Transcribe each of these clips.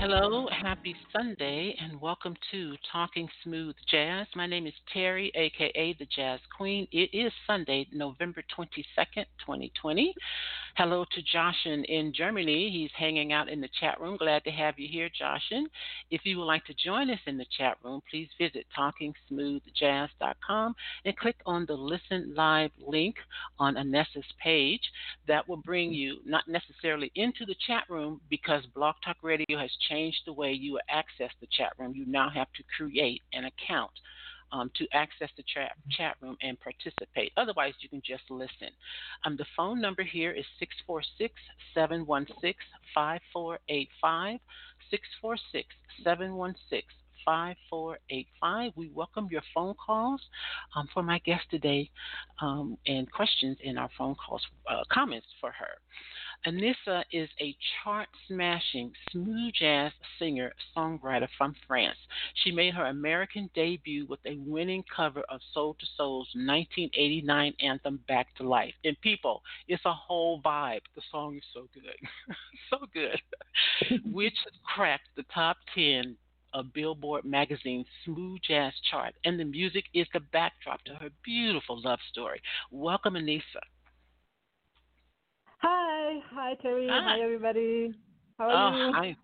Hello, happy Sunday, and welcome to Talking Smooth Jazz. My name is Terry, aka the Jazz Queen. It is Sunday, November 22nd, 2020. Hello to Joshin in Germany. He's hanging out in the chat room. Glad to have you here, Joshin. If you would like to join us in the chat room, please visit talkingsmoothjazz.com and click on the Listen Live link on Aneessa's page. That will bring you not necessarily into the chat room because Blog Talk Radio has changed the way you access the chat room. You now have to create an account um, to access the chat, chat room and participate. Otherwise, you can just listen. Um, the phone number here is 646 716 5485. 646 716 5485. We welcome your phone calls um, for my guest today um, and questions in our phone calls, uh, comments for her. Aneessa is a chart smashing smooth jazz singer songwriter from France. She made her American debut with a winning cover of Soul II Soul's 1989 anthem Back to Life. And people, it's a whole vibe. The song is so good. so good. Which cracked the top 10 of Billboard magazine's smooth jazz chart, and the music is the backdrop to her beautiful love story. Welcome, Aneessa. Hi, hi Terry. Hi, hi everybody. How are oh, you? Hi.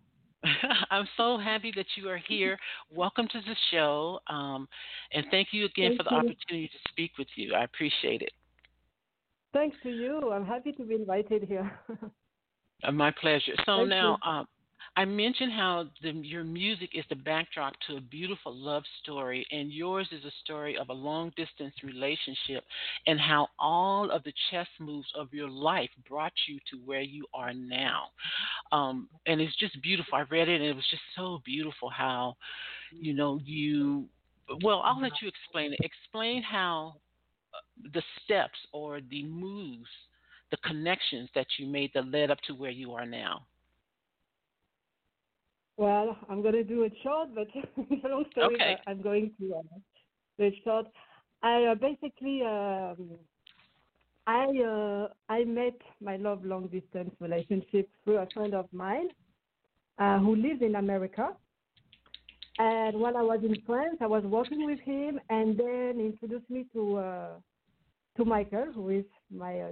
I'm so happy that you are here. Welcome to the show, um, and thank you again thank for the you. opportunity to speak with you. I appreciate it. Thanks to you. I'm happy to be invited here. uh, my pleasure. So thank now, um, I mentioned how the, your music is the backdrop to a beautiful love story, and yours is a story of a long distance relationship, and how all of the chess moves of your life brought you to where you are now. Um, and it's just beautiful. I read it, and it was just so beautiful how, you know, you. Well, I'll let you explain it. Explain how uh, the steps or the moves, the connections that you made that led up to where you are now. Well, I'm going to do it short, but it's a long story. Okay. I'm going to uh, do it short. I uh, basically um, I uh, I met my love long distance relationship through a friend of mine uh, who lives in America. And while I was in France, I was working with him, and then introduced me to uh, to Michael, who is my uh,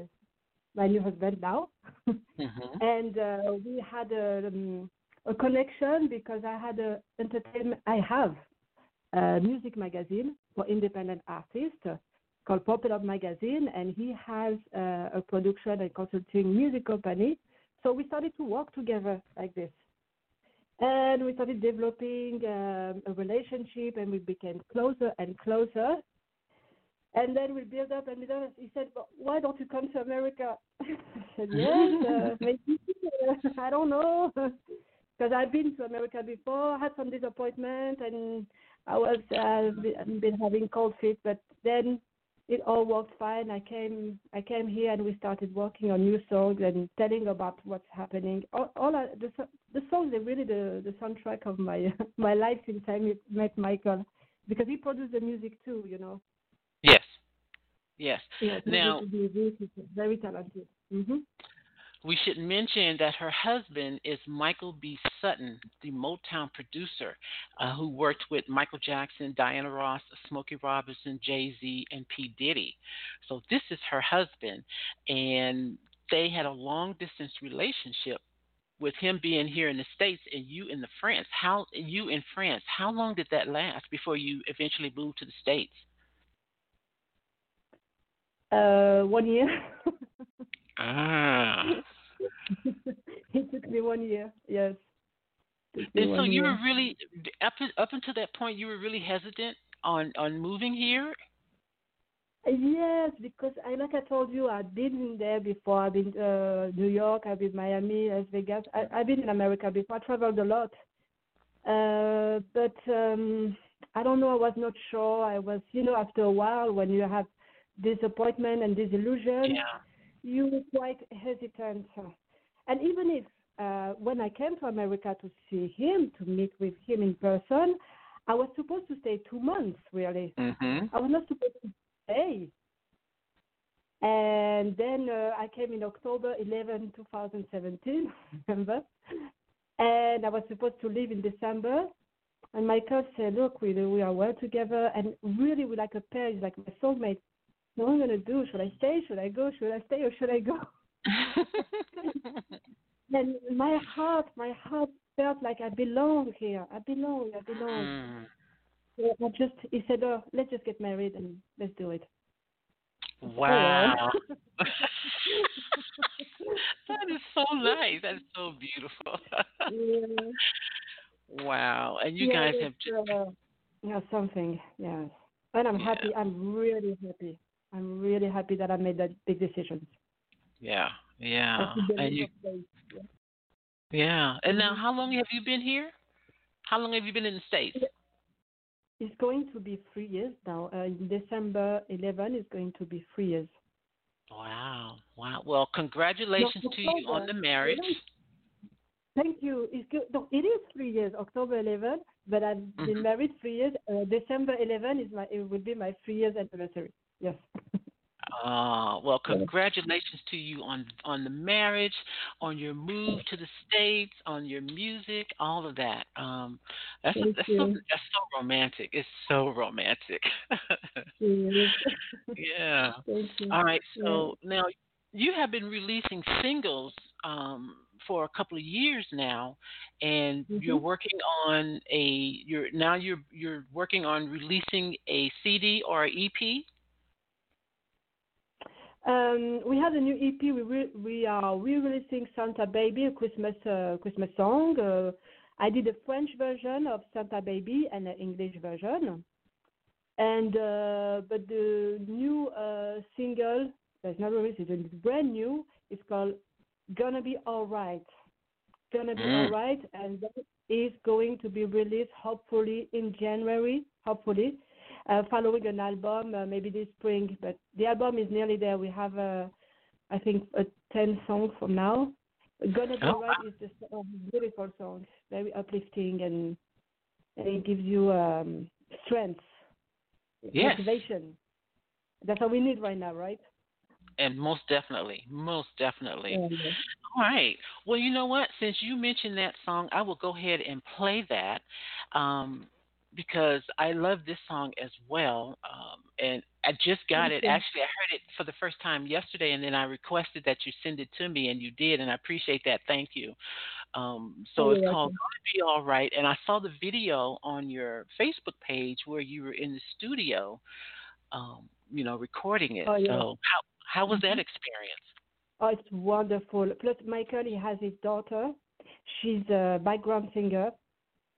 my new husband now. Mm-hmm. and uh, we had a, um, a connection because I had a entertainment. I have a music magazine for independent artists called Pop It Up Magazine, and he has a production and consulting music company. So we started to work together like this, and we started developing um, a relationship, and we became closer and closer. And then we built up and built up. He said, well, "Why don't you come to America?" I said, "Yes, uh, maybe. I don't know." because I've been to America before, had some disappointment, and I was uh, been having cold feet. But then it all worked fine. I came I came here and we started working on new songs and telling about what's happening. All, all the the songs are really the the soundtrack of my my life since I met Michael, because he produced the music too. You know. Yes. Yes. Yes. Now, music, very talented. Mm-hmm. We should mention that her husband is Michael B. Sutton, the Motown producer, uh, who worked with Michael Jackson, Diana Ross, Smokey Robinson, Jay Z, and P. Diddy. So this is her husband, and they had a long distance relationship with him being here in the states and you in the France. How you in France? How long did that last before you eventually moved to the states? Uh, one year. ah. it took me one year. Yes. And so you year. were really up up until that point, you were really hesitant on on moving here. Yes, because I like I told you, I've been there before. I've been uh, New York, I've been Miami, Las Vegas. I, I've been in America before. I traveled a lot, uh, but um, I don't know. I was not sure. I was, you know, after a while, when you have disappointment and disillusion, Yeah. You were quite hesitant. And even if uh, when I came to America to see him, to meet with him in person, I was supposed to stay two months, really. Mhm. I was not supposed to stay. And then uh, I came in October 11, 2017, remember? And I was supposed to leave in December. And Michael said, Look, we, we are well together. And really, we're like a pair. He's like my soulmate. What am I going to do? Should I stay? Should I go? Should I stay or should I go? And my heart, my heart felt like I belong here. I belong. I belong. Mm. I just, he said, oh, let's just get married and let's do it. Wow. that is so nice. That is so beautiful. yeah. wow. And you yeah, guys have just uh, yeah, something, yes. And I'm Yeah. happy. I'm really happy. I'm really happy that I made that big decision. yeah, yeah. I see the And you look of faith, yeah. yeah. And now Mhm. how long have you been here? How long have you been in the States? It's going to be three years now. Uh, December 11, is going to be three years. Wow. Wow. Well, congratulations to you on the marriage. Thank you. It's good. No, it is three years, October 11, but I've been married three years. Uh, December 11 is my, it will be my three years anniversary. Yes. Uh, well, congratulations to you on on the marriage, on your move to the states, on your music, all of that. Um, that's Thank that's, so, that's so romantic. It's so romantic. Yeah. All right. So now you have been releasing singles um, for a couple of years now, and you're Mhm. working on a you're now you're you're working on releasing a CD or an EP. Um, we have a new EP. We re- we are re-releasing Santa Baby, a Christmas uh, Christmas song. Uh, I did a French version of Santa Baby and an English version. And uh, but the new uh, single that's not released, it's brand new. It's called "Gonna Be Alright." Gonna be Mm. alright, and that is going to be released hopefully in January. Hopefully, uh, following an album, uh, maybe this spring. But the album is nearly there. We have, uh, I think, a 10 songs from now. Gonna Be Oh, Alright is just a beautiful song, very uplifting, and, and it gives you um, strength, Yes. motivation. That's what we need right now, right? And most definitely, most definitely. All right. Well, you know what? Since you mentioned that song, I will go ahead and play that um, because I love this song as well. Um, and I just got it. Actually, I heard it for the first time yesterday, and then I requested that you send it to me, and you did, and I appreciate that. Thank you. Um, so it's called. "Gonna Be All Right," and I saw the video on your Facebook page where you were in the studio, um, you know, recording it. Oh, yeah. So how how was Mm-hmm. that experience? Oh, it's wonderful. Plus, Michael, he has his daughter. She's a background singer,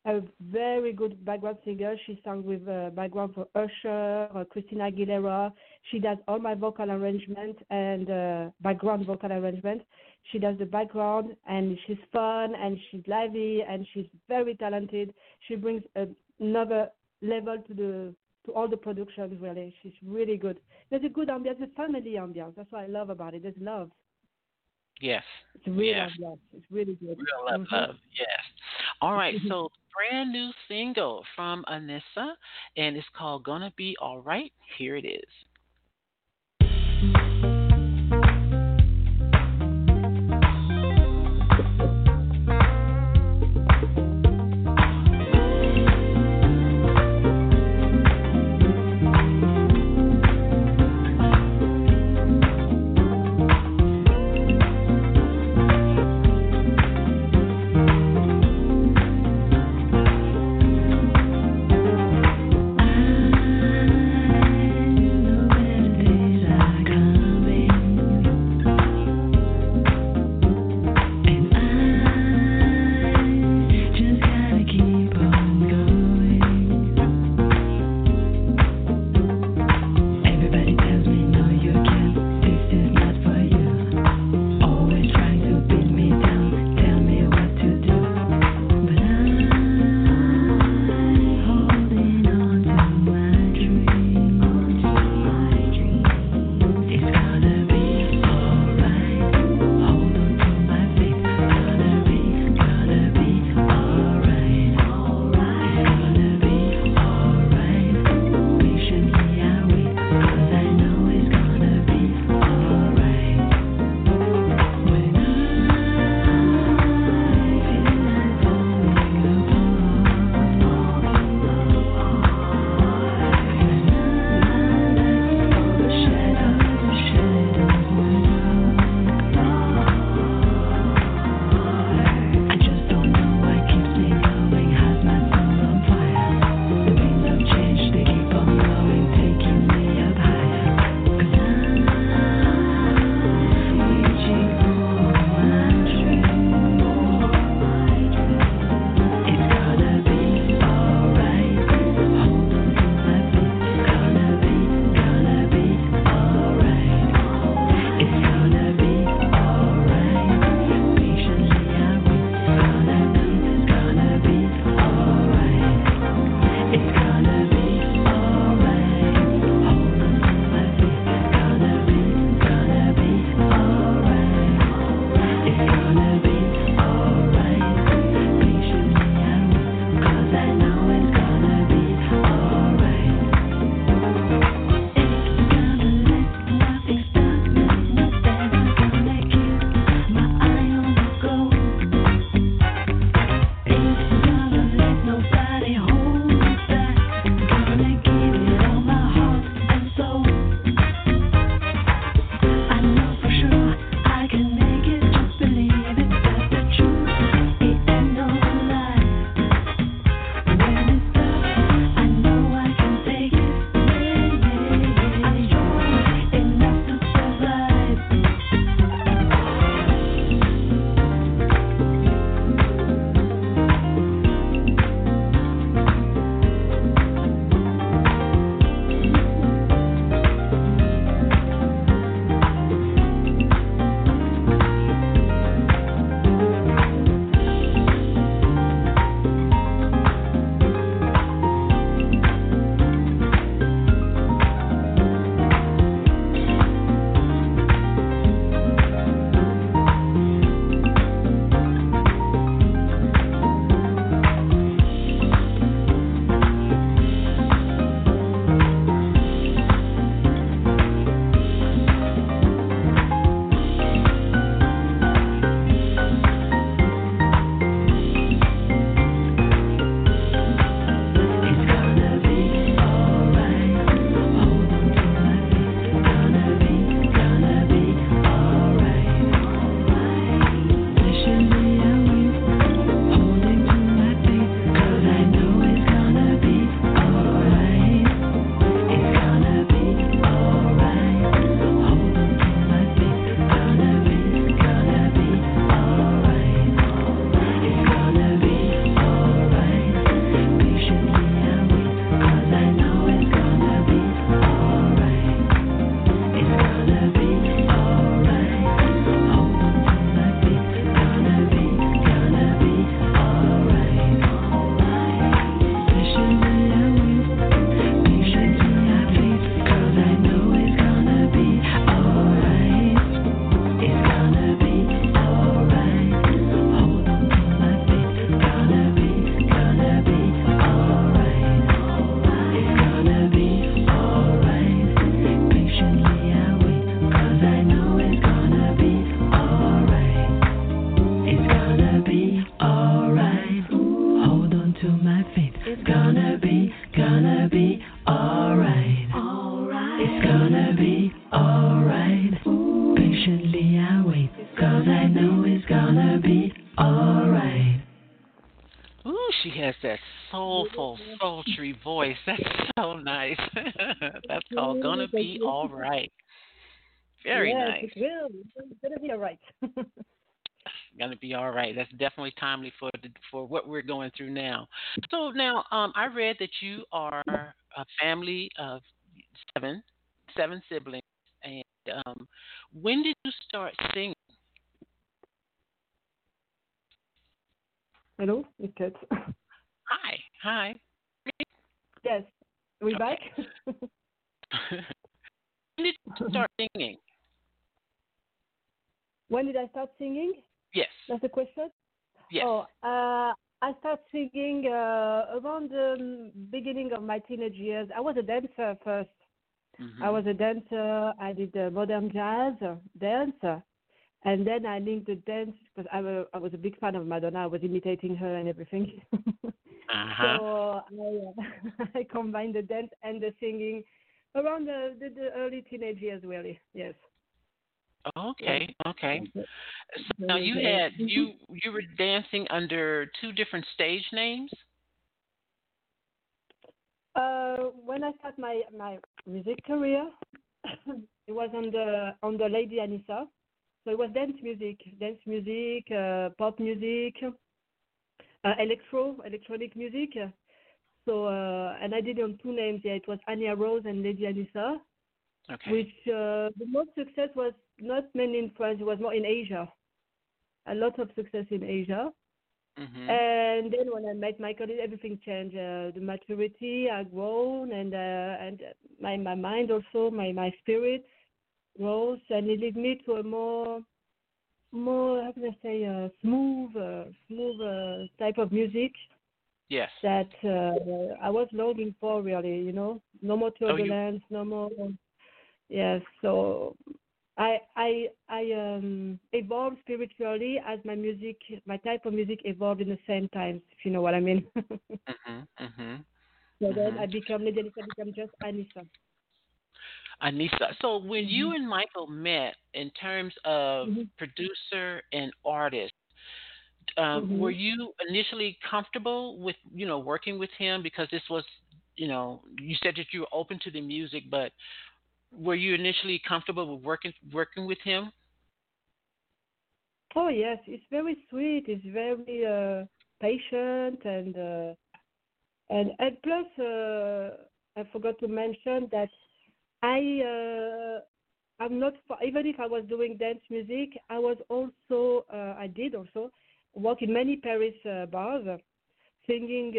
a very good background singer. She sang with uh, background for Usher, uh, Christina Aguilera. She does all my vocal arrangement and uh, background vocal arrangement. She does the background, and she's fun and she's lively and she's very talented. She brings a, another level to the to all the productions. Really, she's really good. There's a good ambiance, a family ambiance. That's what I love about it. There's love. Yes. It's real Yes. love. It's really good. Real love, Mhm. love, yes. All right, mm-hmm. so brand new single from Aneessa, and it's called Gonna Be All Right. Here it is. Very yes, nice. It will. It's gonna be all right. Gonna be all right. That's definitely timely for the, for what we're going through now. So now, um, I read that you are a family of seven, seven siblings, and um, when did you start singing? Hello, it cuts. Hi, hi. yes, we Okay. back? when did you start singing? When did I start singing? Yes, That's the question. yes. Oh, uh, I started singing uh, around the beginning of my teenage years. I was a dancer first. Mhm. I was a dancer. I did uh, modern jazz uh, dance, uh, and then I linked the dance because I, I was a big fan of Madonna. I was imitating her and everything. Uh-huh. So I, uh, I combined the dance and the singing around the, the, the early teenage years, really. Yes. Okay, okay. So now you had you you were dancing under two different stage names. Uh, when I started my my music career, it was on the on the Lady Anissa. So it was dance music, dance music, uh, pop music, uh, electro, electronic music. So uh, and I did it on two names. Yeah, it was Anya Rose and Lady Anissa. Okay. Which uh, the most success was not mainly in France. It was more in Asia. A lot of success in Asia. hmm And then when I met Michael, everything changed. Uh, the maturity, I grown, and uh, and my my mind also, my my spirit rose, and it led me to a more more how can I say uh, smooth uh, smooth uh, type of music Yes. that uh, I was longing for. Really, you know, no more Oh, you- turbulence, no more. Yes, so I I I um evolved spiritually as my music, my type of music evolved in the same times. If you know what I mean. Mhm. Mhm. so then Mhm. I become Lady Anissa, become just Aneessa. Aneessa. So when you Mm-hmm. and Michael met in terms of Mhm. producer and artist, um, Mhm. were you initially comfortable with you know working with him because this was you know you said that you were open to the music, but were you initially comfortable with working working with him? Oh yes, it's very sweet. It's very uh, patient and uh, and and plus uh, I forgot to mention that I uh, I'm not even if I was doing dance music, I was also uh, I did also work in many Paris uh, bars, singing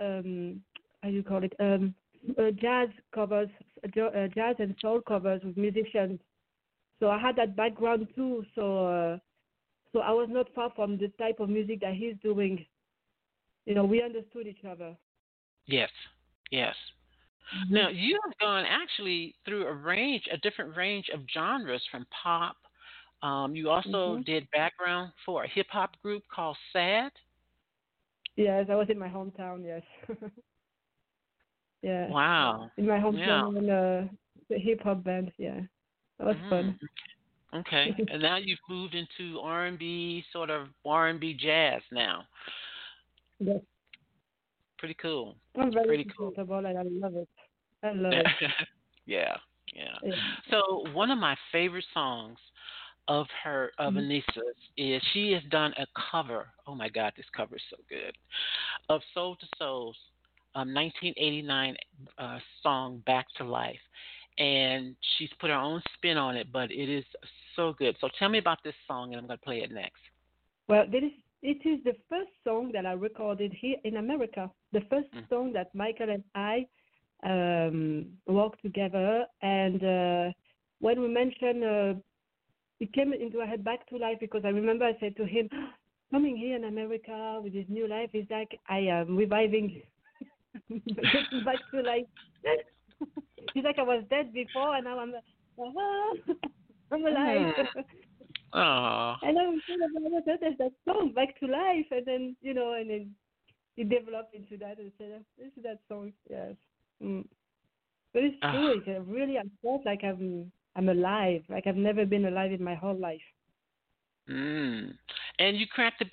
um, how do you call it um, jazz covers, jazz and soul covers with musicians. So I had that background too. So uh, so I was not far from the type of music that he's doing. You know, we understood each other. Yes. Yes. Now you have gone actually through a range, a different range of genres from pop. Um, you also Mhm. did background for a hip hop group called Sad. Yes, I was in my hometown. Yes. yeah. Wow. In my Yeah. hometown, in uh, the hip hop band. Yeah, that was fun. Mm. Okay. and now you've moved into R and B, sort of R and B jazz now. Yes. Pretty cool. I'm very Pretty cool. I love it. I love it. yeah. Yeah. Yeah. So one of my favorite songs of her of Mhm. Aneessa's is she has done a cover. Oh my God, this cover is so good. Of Soul II Souls, um, 1989 uh, song Back to Life, and she's put her own spin on it, but it is so good. So tell me about this song, and I'm going to play it next. Well, this is, it is the first song that I recorded here in America. The first Mm. song that Michael and I um, worked together. And uh, when we mentioned, uh, it came into our head back to life because I remember I said to him, coming here in America with this new life is like I am reviving, back to life. it's like I was dead before and now I'm, ah, I'm alive. Oh, And I was kind of like, that is that song, Back to Life, and then you know, and then it developed into that and said, this is that song, yes. Mm. But it's Ah. true. It's uh, really I felt like I'm I'm alive, like I've never been alive in my whole life. mm. and you cracked the Mm-hmm.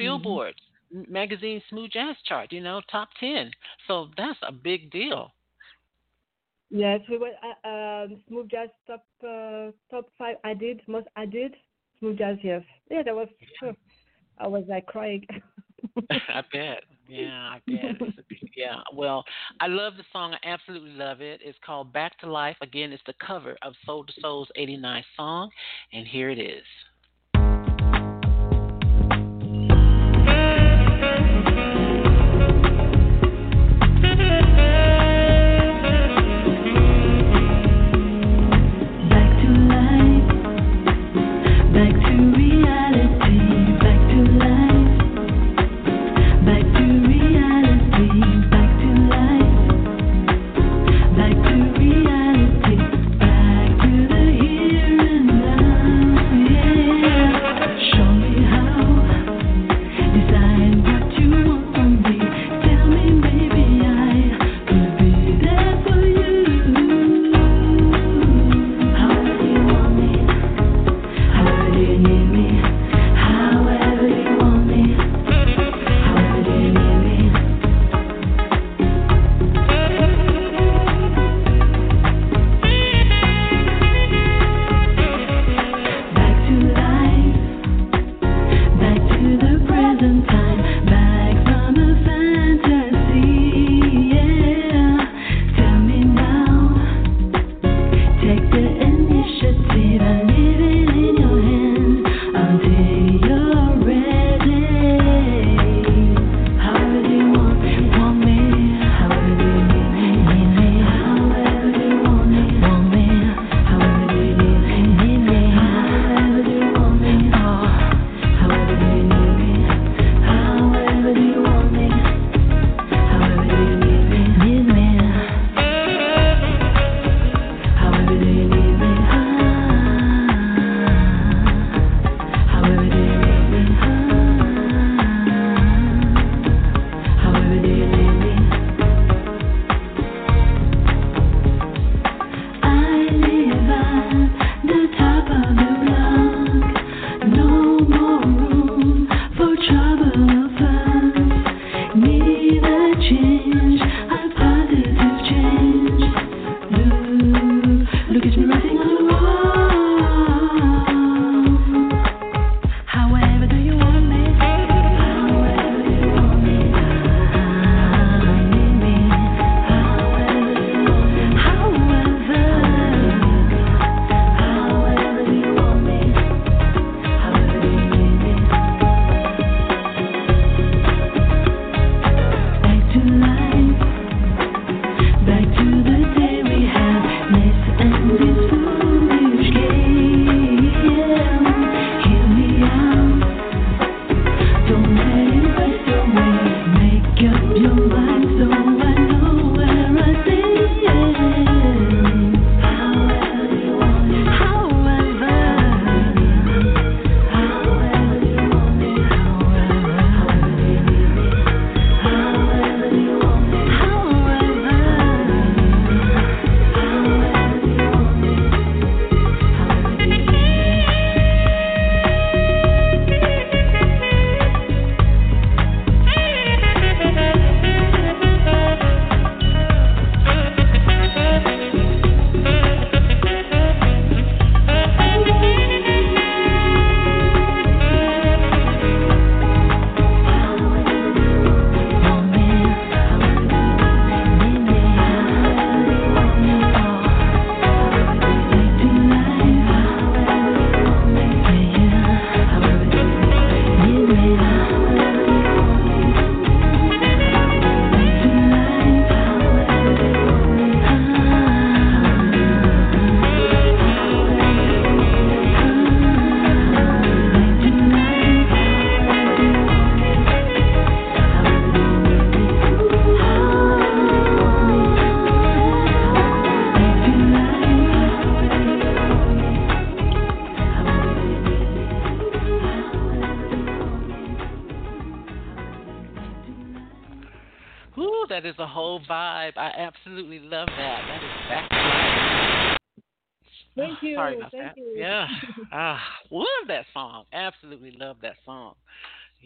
Magazine smooth jazz chart. You know, top ten. So that's a big deal. Yes, we were uh, um, smooth jazz top uh, top five. I did most. I did smooth jazz. Yes, yeah, that was. I was like crying. I bet. Yeah, I bet. Big, yeah. Well, I love the song. I absolutely love it. It's called Back to Life. Again, it's the cover of Soul II Soul's 89 song, and here it is.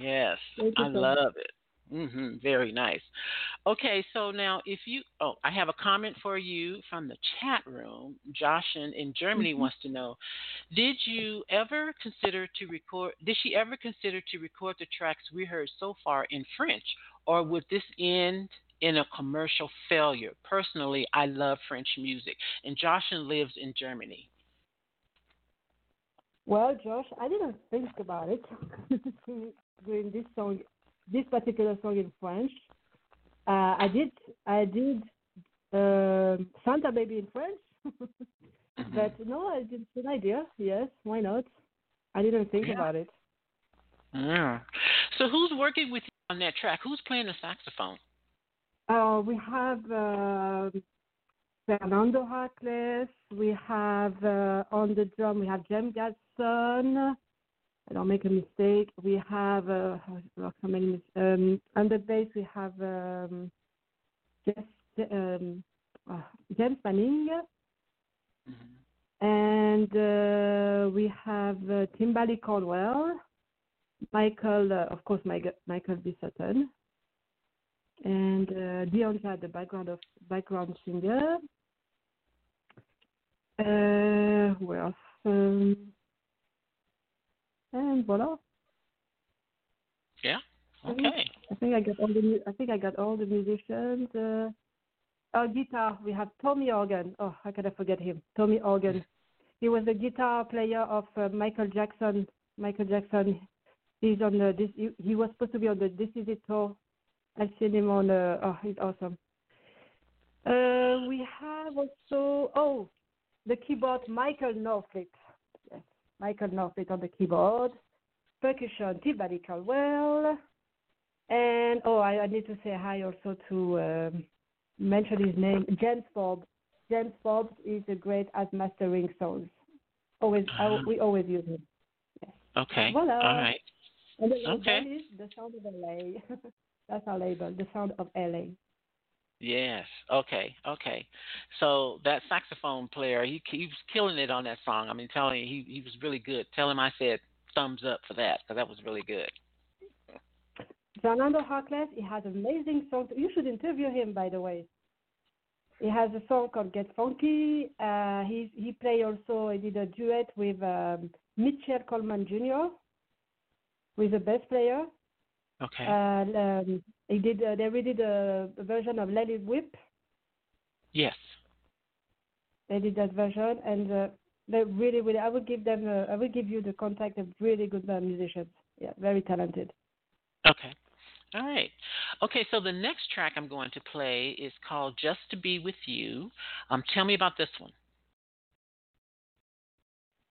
Yes, I love it. Mm-hmm, very nice. Okay, so now if you, oh, I have a comment for you from the chat room. Josh in, in Germany mm-hmm. wants to know, did you ever consider to record? Did she ever consider to record the tracks we heard so far in French, or would this end in a commercial failure? Personally, I love French music, and Joshin lives in Germany. Well, Josh, I didn't think about it doing this song this particular song in French. Uh, I did I did uh, Santa Baby in French, mm-hmm. but no, I did an idea. Yes, why not? I didn't think yeah. about it. Yeah. So who's working with you on that track? Who's playing the saxophone? Uh, we have uh, Fernando Harkless. We have uh, on the drum. We have Jem Gadson. I don't make a mistake. We have uh, how um, bass we have um, Jess, um, uh, James Manning, mm-hmm. and uh, we have uh, Timbali Caldwell, Michael, uh, of course, Michael, Michael B. Sutton, and uh, Deonja, the background of background singer. Uh, who else? And voila. Yeah. Okay. I think I got all the I think I got all the musicians. Uh, oh, guitar. We have Tommy Organ. Oh, how can I forget him? Tommy Organ. He was the guitar player of uh, Michael Jackson. Michael Jackson. He's on the this. He, he, was supposed to be on the This Is It tour. I've seen him on. Uh, oh, he's awesome. Uh, we have also oh, the keyboard Michael Norfleet. Michael Norfleet on the keyboard, percussion Timbali Caldwell, and oh, I, I, need to say hi also to um, mention his name, James Forbes. James Forbes is a great at mastering songs. Always, uh-huh. I, we always use him. Yes. Okay. Voila. All right. And the okay. is the sound of LA. That's our label, the sound of LA. Yes. Okay. Okay. So that saxophone player, he he was killing it on that song. I mean, telling you, he he was really good. Tell him I said thumbs up for that because that was really good. Fernando Harkless, he has amazing songs. You should interview him, by the way. He has a song called "Get Funky." Uh, he he played also. He did a duet with um, Mitchell Coleman Jr. with a bass player. Okay. And um, they did. Uh, they redid a, a version of Let It Whip. Yes. They did that version, and uh, they really, really. I would give them. Uh, I will give you the contact of really good uh, musicians. Yeah, very talented. Okay. All right. Okay, so the next track I'm going to play is called Just to Be With You. Um, tell me about this one.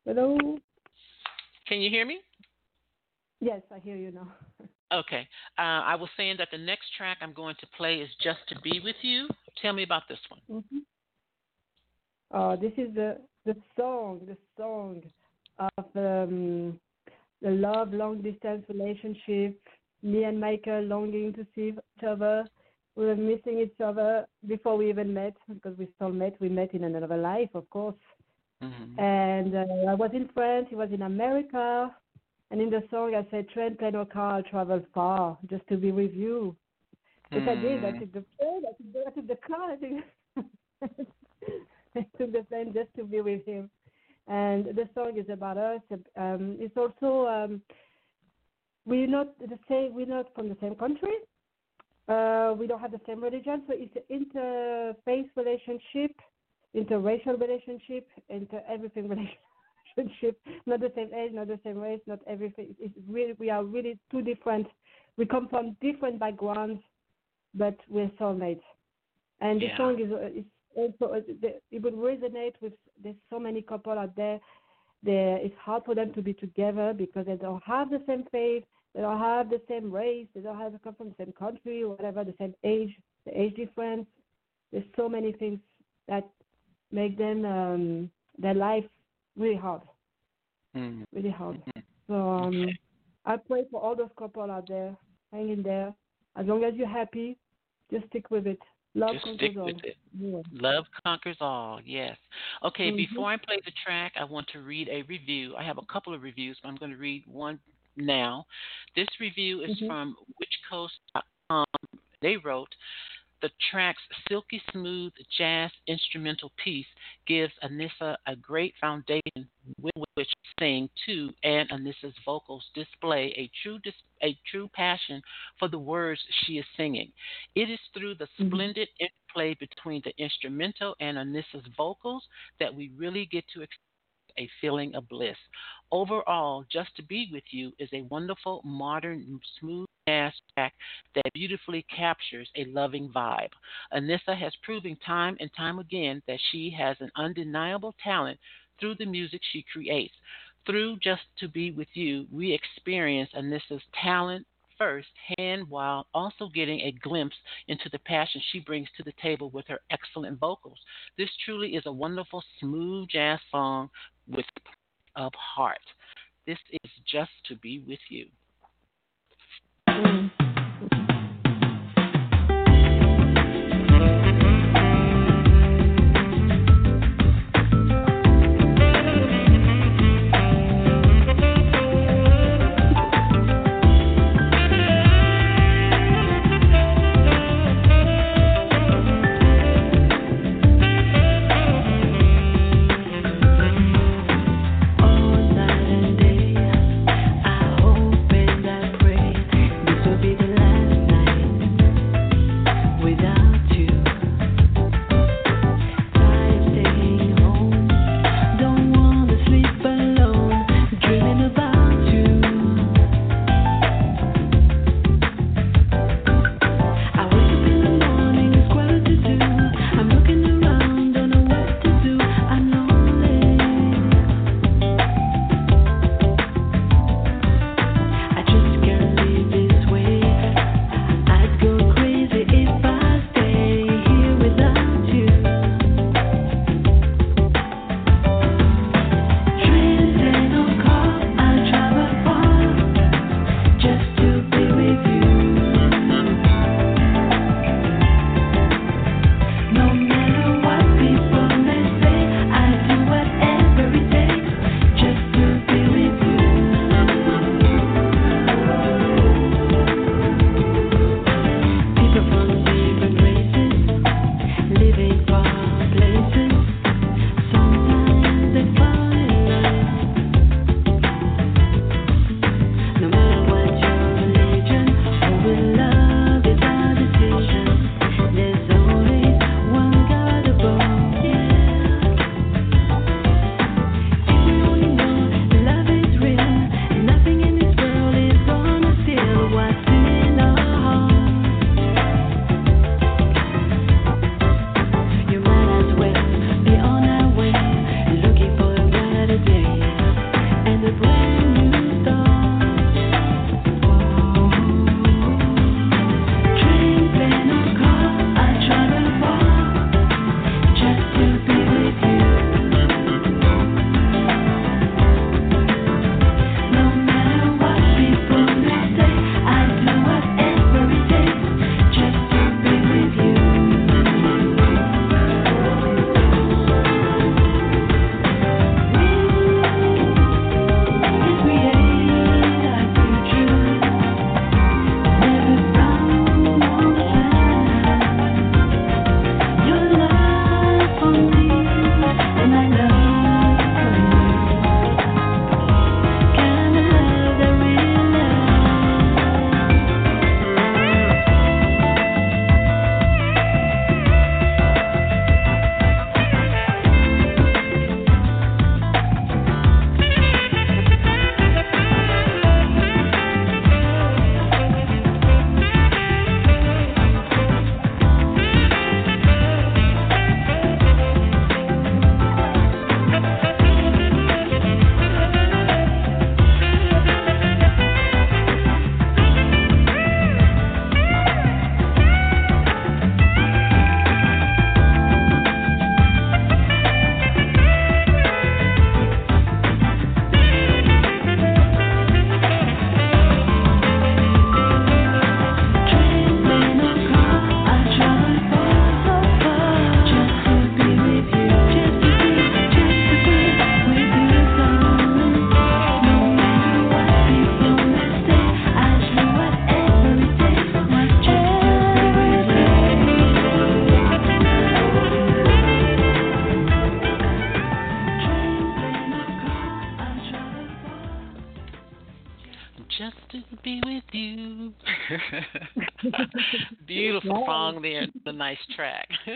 Hello. Can you hear me? Yes, I hear you now. Okay. Uh, I was saying that the next track I'm going to play is Just to Be With You. Tell me about this one. Mm-hmm. Uh, this is the, the song, the song of um, the love long distance relationship. Me and Michael longing to see each other. We were missing each other before we even met because we still met. We met in another life, of course. Mm-hmm. And uh, I was in France. He was in America. And in the song, I said, train, plane, or car, I'll travel far just to be with you. Which mm. I did. I hmm. took the plane, I took the, I took the car, I took, I took the plane just to be with him. And the song is about us. Um, it's also, um, we're not the same, we're not from the same country. Uh, we don't have the same religion, so it's an interfaith relationship, interracial relationship, inter everything relationship relationship, not the same age, not the same race, not everything. It's really we are really two different. We come from different backgrounds, but we're soulmates. And the song is, uh, is also uh, it would resonate with. There's so many couple out there. There, it's hard for them to be together because they don't have the same faith, they don't have the same race, they don't have come from the same country, whatever, the same age, the age difference. There's so many things that make them um, their life really hard, mm-hmm. really hard. Mm-hmm. So um. I pray for all those couples out there, hang in there. As long as you're happy, just stick with it. Love just conquers all. Yeah. Love conquers all. Yes. Okay. Mm-hmm. Before I play the track, I want to read a review. I have a couple of reviews, but I'm going to read one now. This review is mm-hmm. from whichcoast.com. They wrote, the track's silky smooth jazz instrumental piece gives Aneessa a great foundation with which to sing to, and Aneessa's vocals display a true dis- a true passion for the words she is singing. It is through the mm-hmm. splendid interplay between the instrumental and Aneessa's vocals that we really get to experience a feeling of bliss. Overall, Just to Be With You is a wonderful, modern, smooth track that beautifully captures a loving vibe. Aneessa has proven time and time again that she has an undeniable talent through the music she creates. Through Just to Be With You, we experience Aneessa's talent firsthand while also getting a glimpse into the passion she brings to the table with her excellent vocals. This truly is a wonderful, smooth jazz song with of heart. This is Just to Be With You. Mm. Nice track.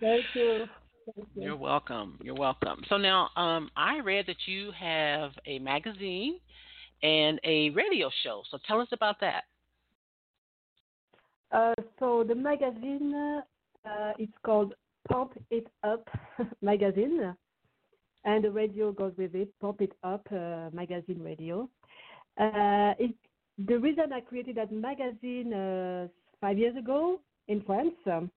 Thank you. Thank you. You're welcome. You're welcome. So now, um, I read that you have a magazine and a radio show. So tell us about that. Uh, so the magazine, uh, it's called Pump It Up magazine, and the radio goes with it. Pump It Up uh, magazine radio. Uh, it, the reason I created that magazine uh, five years ago in France, um,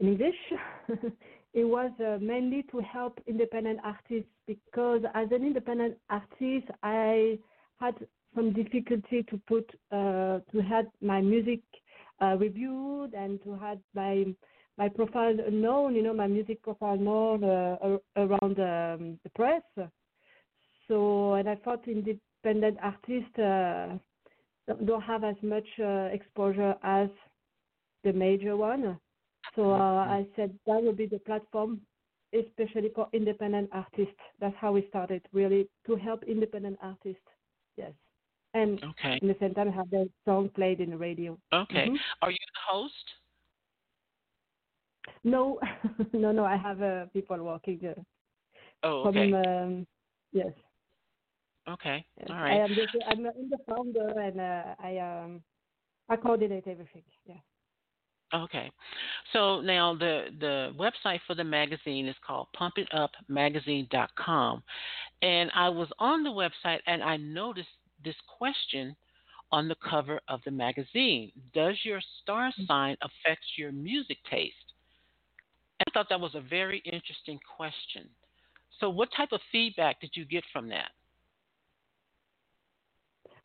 in English, it was uh, mainly to help independent artists because as an independent artist, I had some difficulty to put uh, to have my music uh, reviewed and to have my my profile known, you know, my music profile known uh, around um, the press. So, and I thought independent artists uh, don't- have as much uh, exposure as the major one. So uh, I said that would be the platform, especially for independent artists. That's how we started, really, to help independent artists. Yes, and Okay. in the same time have their song played in the radio. Okay. Mhm. Are you the host? No, no, no. I have uh, people working uh, Oh, from. okay. Um, yes, Okay. yes. All I am the I'm in the founder and uh, I um I coordinate everything. Yeah. Okay. So now the the website for the magazine is called pumpitupmagazine.com. And I was on the website and I noticed this question on the cover of the magazine. Does your star mm-hmm. sign affect your music taste? I thought that was a very interesting question. So what type of feedback did you get from that?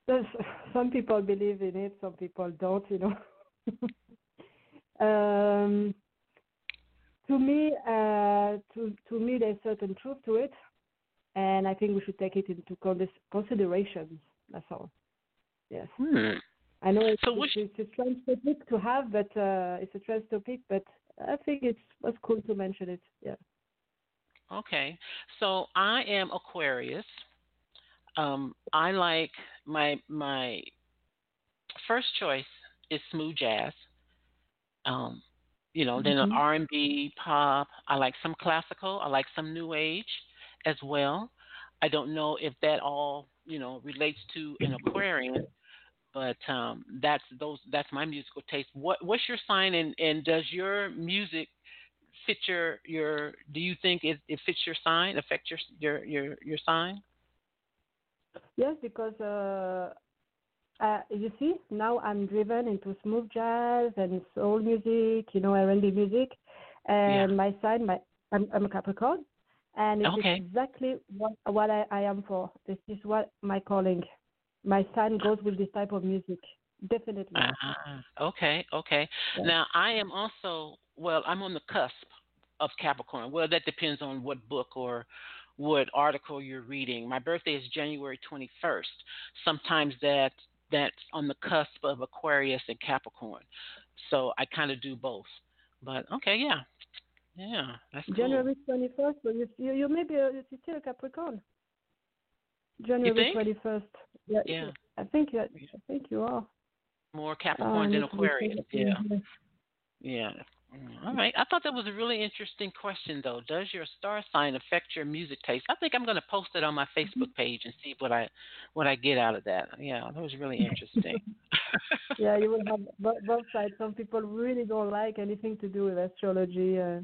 There's, some people believe in it, some people don't. You know. um, to me, uh, to to me, there's certain truth to it, and I think we should take it into con- consideration. That's all. Yes. Hmm. I know it's, So it's, it's a strange topic to have, but uh, it's a strange topic. But I think it's was cool to mention it. Yeah. Okay. So I am Aquarius. Um, I like my my first choice is smooth jazz. Um, you know, then Mhm. R and B, pop. I like some classical. I like some new age as well. I don't know if that all you know relates to an Aquarian, but um, that's those that's my musical taste. What what's your sign and and does your music fit your your do you think it, it fits your sign affect your your your your sign Yes, because uh, uh, you see, now I'm driven into smooth jazz and soul music, you know, R&B music, and Yeah. my sign, my I'm, I'm a Capricorn, and it's Okay. exactly what what I, I am for. This is what my calling. My sign goes with this type of music, definitely. uh okay okay Yeah. now i am also well i'm on the cusp of capricorn well that depends on what book or what article you're reading my birthday is january 21st sometimes that that's on the cusp of aquarius and capricorn so i kind of do both but okay yeah yeah that's cool. January 21st, but you you, you maybe a, you're still a Capricorn. January 21st. Yeah. Yeah. I think you, I think you are. more capricorn than Um, aquarius yeah. Yeah. All right. I thought that was a really interesting question, though. Does your star sign affect your music taste? I think I'm going to post it on my Facebook page and see what I what I get out of that. Yeah, that was really interesting. yeah, you will have both sides. Some people really don't like anything to do with astrology, uh,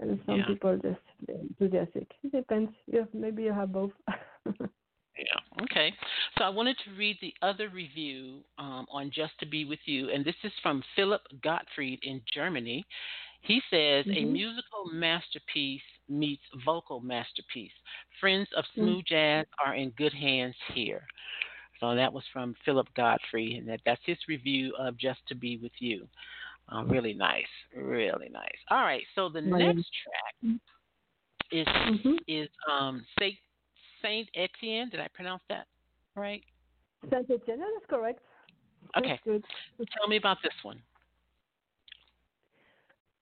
and some Yeah. people just enthusiastic. It depends. You maybe you have both. Yeah. Okay. So I wanted to read the other review um, on Just to Be with You, and this is from Philip Gottfried in Germany. He says a Mhm. musical masterpiece meets vocal masterpiece. Friends of Mm. smooth jazz are in good hands here. So that was from Philip Godfrey, and that, that's his review of Just to Be with You. Uh, really nice, really nice. All right, so the Right. next track is Mhm. is um Saint Saint Etienne. Did I pronounce that right? Saint Etienne, that's correct. That's Okay. good. Tell me about this one.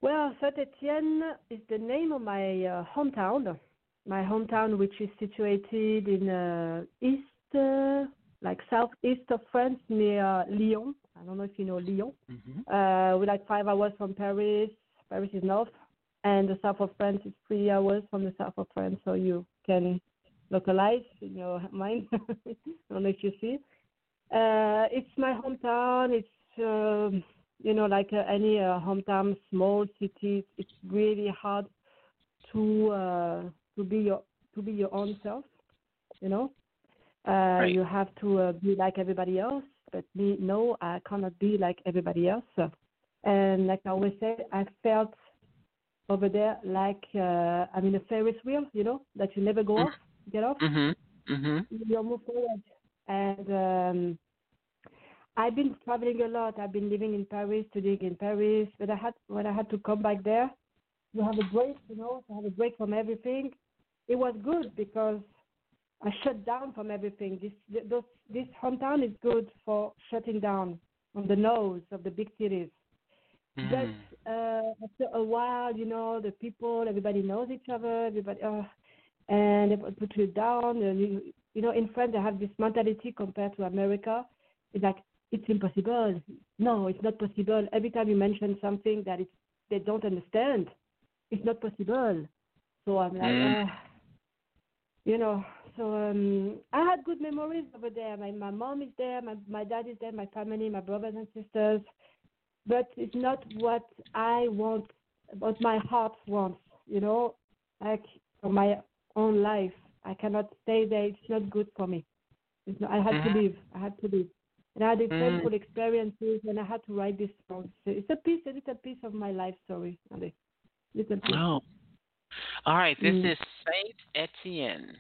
Well, Saint Etienne is the name of my uh, hometown. My hometown, which is situated in uh, east uh, like southeast of France near Lyon. I don't know if you know Lyon. Mm-hmm. Uh, we're like five hours from Paris. Paris is north, and the south of France is three hours from the south of France. So you can localize in your mind. I don't know if you see. Uh, it's my hometown. It's um you know like uh, any uh, hometown, small city. It's really hard to uh, to be your to be your own self. You know, uh, Right. you have to uh, be like everybody else. But me, no, I cannot be like everybody else. And like I always say, I felt over there like uh, I'm in a Ferris wheel. You know, that you never go Mm. off, get off Mm-hmm. Mm-hmm. you move forward. And um, I've been traveling a lot. I've been living in Paris, studying in Paris. But I had when I had to come back there, you have a break, you know, to have a break from everything. It was good because I shut down from everything. This those, this hometown is good for shutting down on the nose of the big cities. Mm. But uh, after a while, you know, the people, everybody knows each other, everybody, uh, and they put you down. And you, you know, in France, they have this mentality compared to America. It's like, it's impossible. No, it's not possible. Every time you mention something that it's, they don't understand, it's not possible. So I'm like, Mm. uh, you know, so um, I had good memories over there. My my mom is there, my my dad is there, my family, my brothers and sisters but it's not what I want, what my heart wants, you know, like my own life. I cannot stay there. It's not good for me. It's not, I had Mhm. to leave. I had to leave. And I had these Mm. painful experiences, and I had to write this song. So it's a piece, a little piece of my life story. Little piece. Oh. All right. This Mm. is Saint Etienne.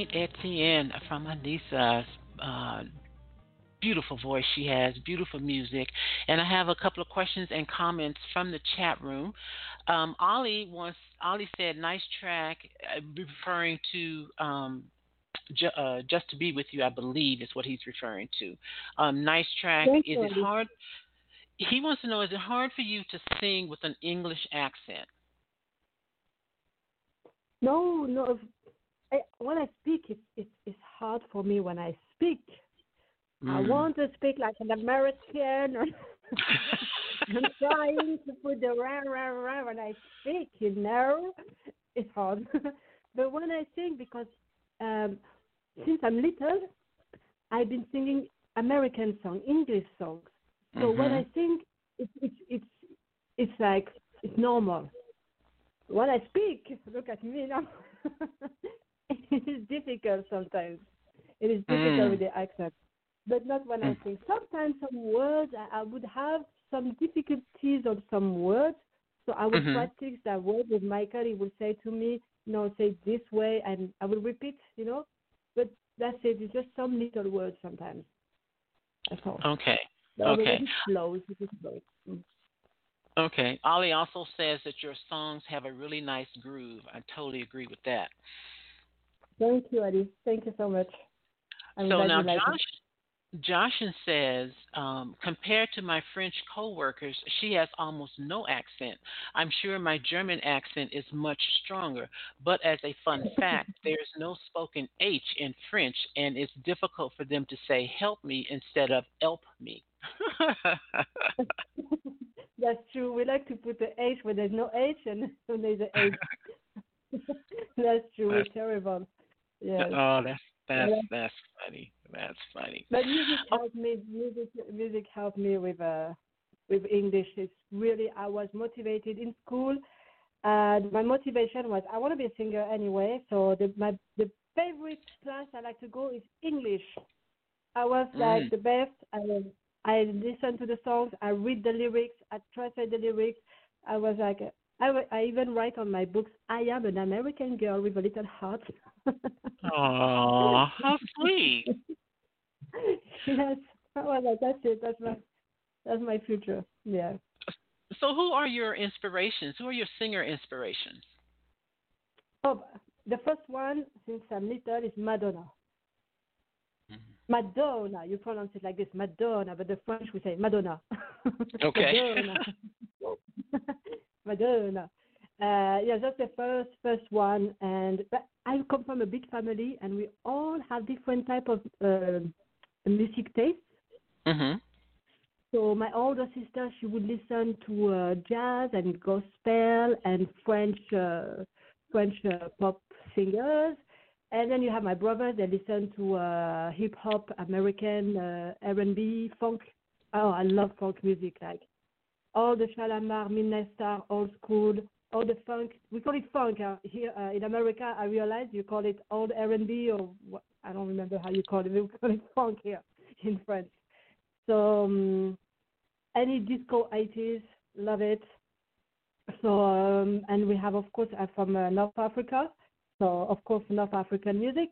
Saint Etienne from Aneessa. Uh, beautiful voice she has, beautiful music. And I have a couple of questions and comments from the chat room. Um, Ollie wants Ollie said, "Nice track," uh, referring to um, ju- uh, "Just to Be with You." I believe is what he's referring to. Um, nice track. Thank is you, it hard? He wants to know: Is it hard for you to sing with an English accent? No, no. I, when I speak, it's, it's it's hard for me when I speak. I Mm. want to speak like an American. Or I'm trying to put the rah rah rah when I speak. You know, it's hard. but when I sing, because um, since I'm little, I've been singing American songs, English songs. So when I sing, it's it's it's it's like it's normal. When I speak, look at me now. it is difficult sometimes. It is difficult Mm. with the accent, but not when I Mm. sing. Sometimes some words I, I would have some difficulties on some words, so I would Mhm. practice that word with Michael. He would say to me, "No, say this way," and I will repeat. You know, but that's it. It's just some little words sometimes. That's all. Okay. But Okay. it flows. It flows. Mm. Okay. Ollie also says that your songs have a really nice groove. I totally agree with that. Thank you, Eddie. Thank you so much. I'm so now Josh Joshin says, um, compared to my French coworkers, she has almost no accent. I'm sure my German accent is much stronger. But as a fun fact, there's no spoken H in French, and it's difficult for them to say "help me" instead of "help me." That's true. We like to put the H where there's no H and when there's an H. That's true. We're terrible. Yes. oh, that's that's Yeah. that's funny. That's funny. But music Oh. helped me. Music, music helped me with uh, with English. It's really I was motivated in school. Uh, my motivation was I want to be a singer anyway. So the my the favorite class I like to go is English. I was like Mm. the best. I I listen to the songs. I read the lyrics. I translate the lyrics. I was like I, I even write on my books. I am an American girl with a little heart. Oh, how sweet. yes. I was like, that's it. That's my that's my future. Yeah. So, who are your inspirations? Who are your singer inspirations? Oh, the first one since I'm little is Madonna. Mm-hmm. Madonna. You pronounce it like this, Madonna, but the French we say Madonna. Okay. Madonna. Madonna. Uh, yeah, that's the first first one, and but I come from a big family, and we all have different type of uh, music tastes. Mhm. So my older sister, she would listen to uh, jazz and gospel and French uh, French uh, pop singers, and then you have my brother. They listen to uh, hip hop, American uh, R&B, funk. Oh, I love funk music, like all the Shalamar, Midnight Star, old school, all the funk. We call it funk uh, here uh, in America. I realize you call it old R&B or what, I don't remember how you call it. We call it funk here in France. So um, any disco 80s, love it. So um, and we have of course I'm from uh, North Africa, so of course North African music,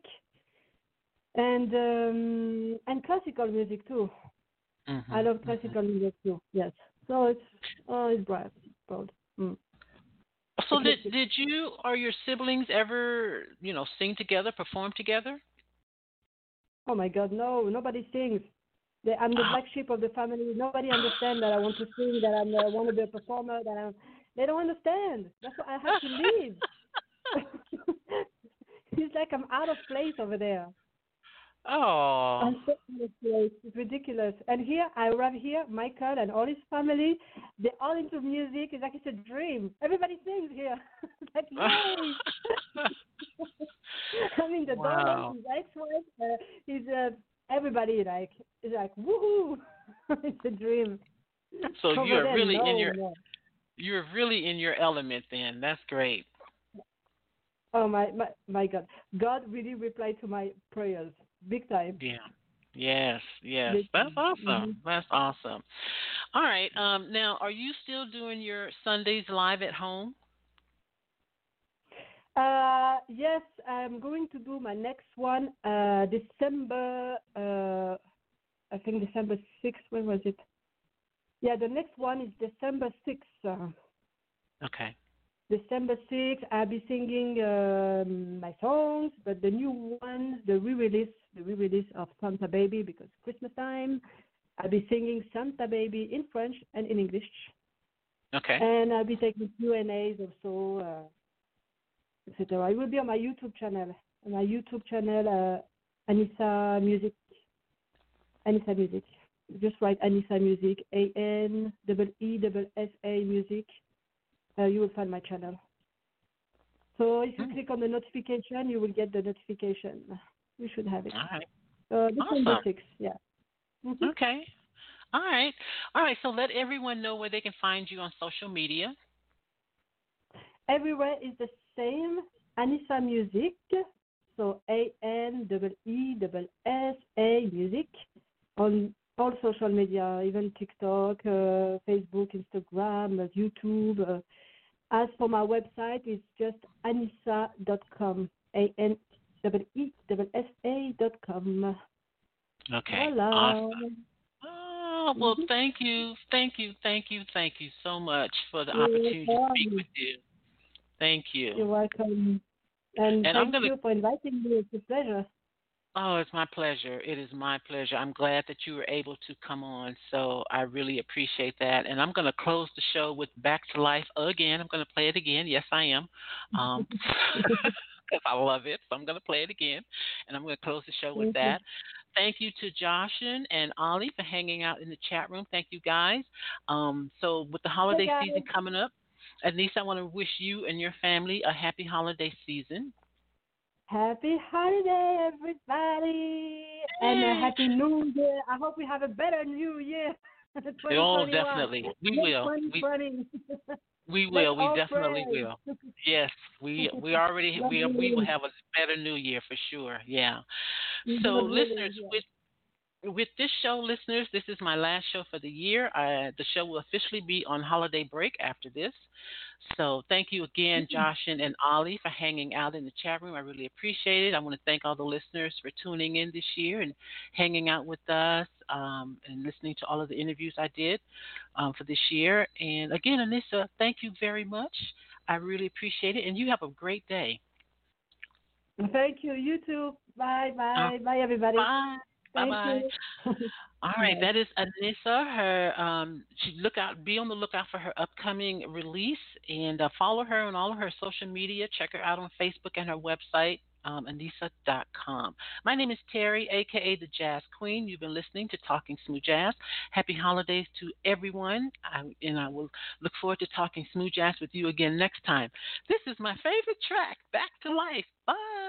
and um, and classical music too. Mhm. I love classical music too. Yes. So it's oh it's broad, broad. Mm. So did did you or your siblings ever, you know, sing together, perform together? Oh my God, no, nobody sings. They, I'm the black sheep of the family. Nobody understands that I want to sing, that I uh, want to be a performer, that I'm. They don't understand. That's why I have to leave. it's like I'm out of place over there. Oh. Out. It's ridiculous. And here, I arrive here, Michael and all his family, they're all into music. It's like it's a dream. Everybody sings here. Like! I mean, the Wow. daughter, his ex-wife, uh, his uh, everybody like is like woohoo! it's a dream. So Over you're there, really in your no. you're really in your element then. That's great. Oh my, my my God! God really replied to my prayers big time. Yeah. Yes, yes. Big That's time. awesome. Mhm. That's awesome. All right. Um now are you still doing your Sundays live at home? Uh, yes, I'm going to do my next one uh, December. Uh, I think December 6th. When was it? Yeah, the next one is December 6th. Uh, Okay. December 6th, I'll be singing um, my songs, but the new one, the re-release, the re-release of Santa Baby because Christmas time, I'll be singing Santa Baby in French and in English, Okay. and I'll be taking Q and A's also, uh, etc. It will be on my YouTube channel. On my YouTube channel, uh, Aneessa Music. Aneessa Music. Just write Aneessa Music. A N double E double S A Music uh, you will find my channel. So if you Hmm. click on the notification, you will get the notification. You should have it. All right. Uh, December Awesome. 6th, yeah. Mhm. Okay. All right. All right. So let everyone know where they can find you on social media. Everywhere is the same. Aneessa Music. So A N double E double S A Music on all social media, even TikTok, uh, Facebook, Instagram, uh, YouTube. Uh, as for my website, it's just aneessa.com. A N double E double S A dot com. Okay. Voila. Awesome. Oh, well, Mhm. thank you, thank you, thank you, thank you so much for the You're opportunity to speak with you. Thank you. You're welcome. And, And I'm thank gonna- you for inviting me. It's a pleasure. Oh, it's my pleasure. It is my pleasure. I'm glad that you were able to come on. So I really appreciate that. And I'm going to close the show with Back to Life again. I'm going to play it again. Yes, I am. Um, because I love it. So I'm going to play it again. And I'm going to close the show with you. that. Thank you to Joshin and Ollie for hanging out in the chat room. Thank you, guys. Um, so with the holiday season coming up, at least I want to wish you and your family a happy holiday season. Happy holiday, everybody, and a happy New Year. I hope we have a better New Year. Oh, 2021. definitely. We will. We, we will. We definitely will. Yes, we we already we we will have a better new year for sure. Yeah. So listeners, with with this show, listeners, this is my last show for the year. Uh, the show will officially be on holiday break after this. So thank you again, Mm-hmm. Josh and, Ollie, for hanging out in the chat room. I really appreciate it. I want to thank all the listeners for tuning in this year and hanging out with us um, and listening to all of the interviews I did um, for this year. And again, Aneessa, thank you very much. I really appreciate it. And you have a great day. Thank you. You too. Bye, bye, bye, everybody. Bye. Thank Bye-bye. All right, that is Aneessa. Her um, she look out, be on the lookout for her upcoming release, and uh, follow her on all of her social media. Check her out on Facebook and her website, um, Aneessa.com. My name is Terry, aka the Jazz Queen. You've been listening to Talking Smooth Jazz. Happy holidays to everyone, I, and I will look forward to talking smooth jazz with you again next time. This is my favorite track, Back to Life. Bye.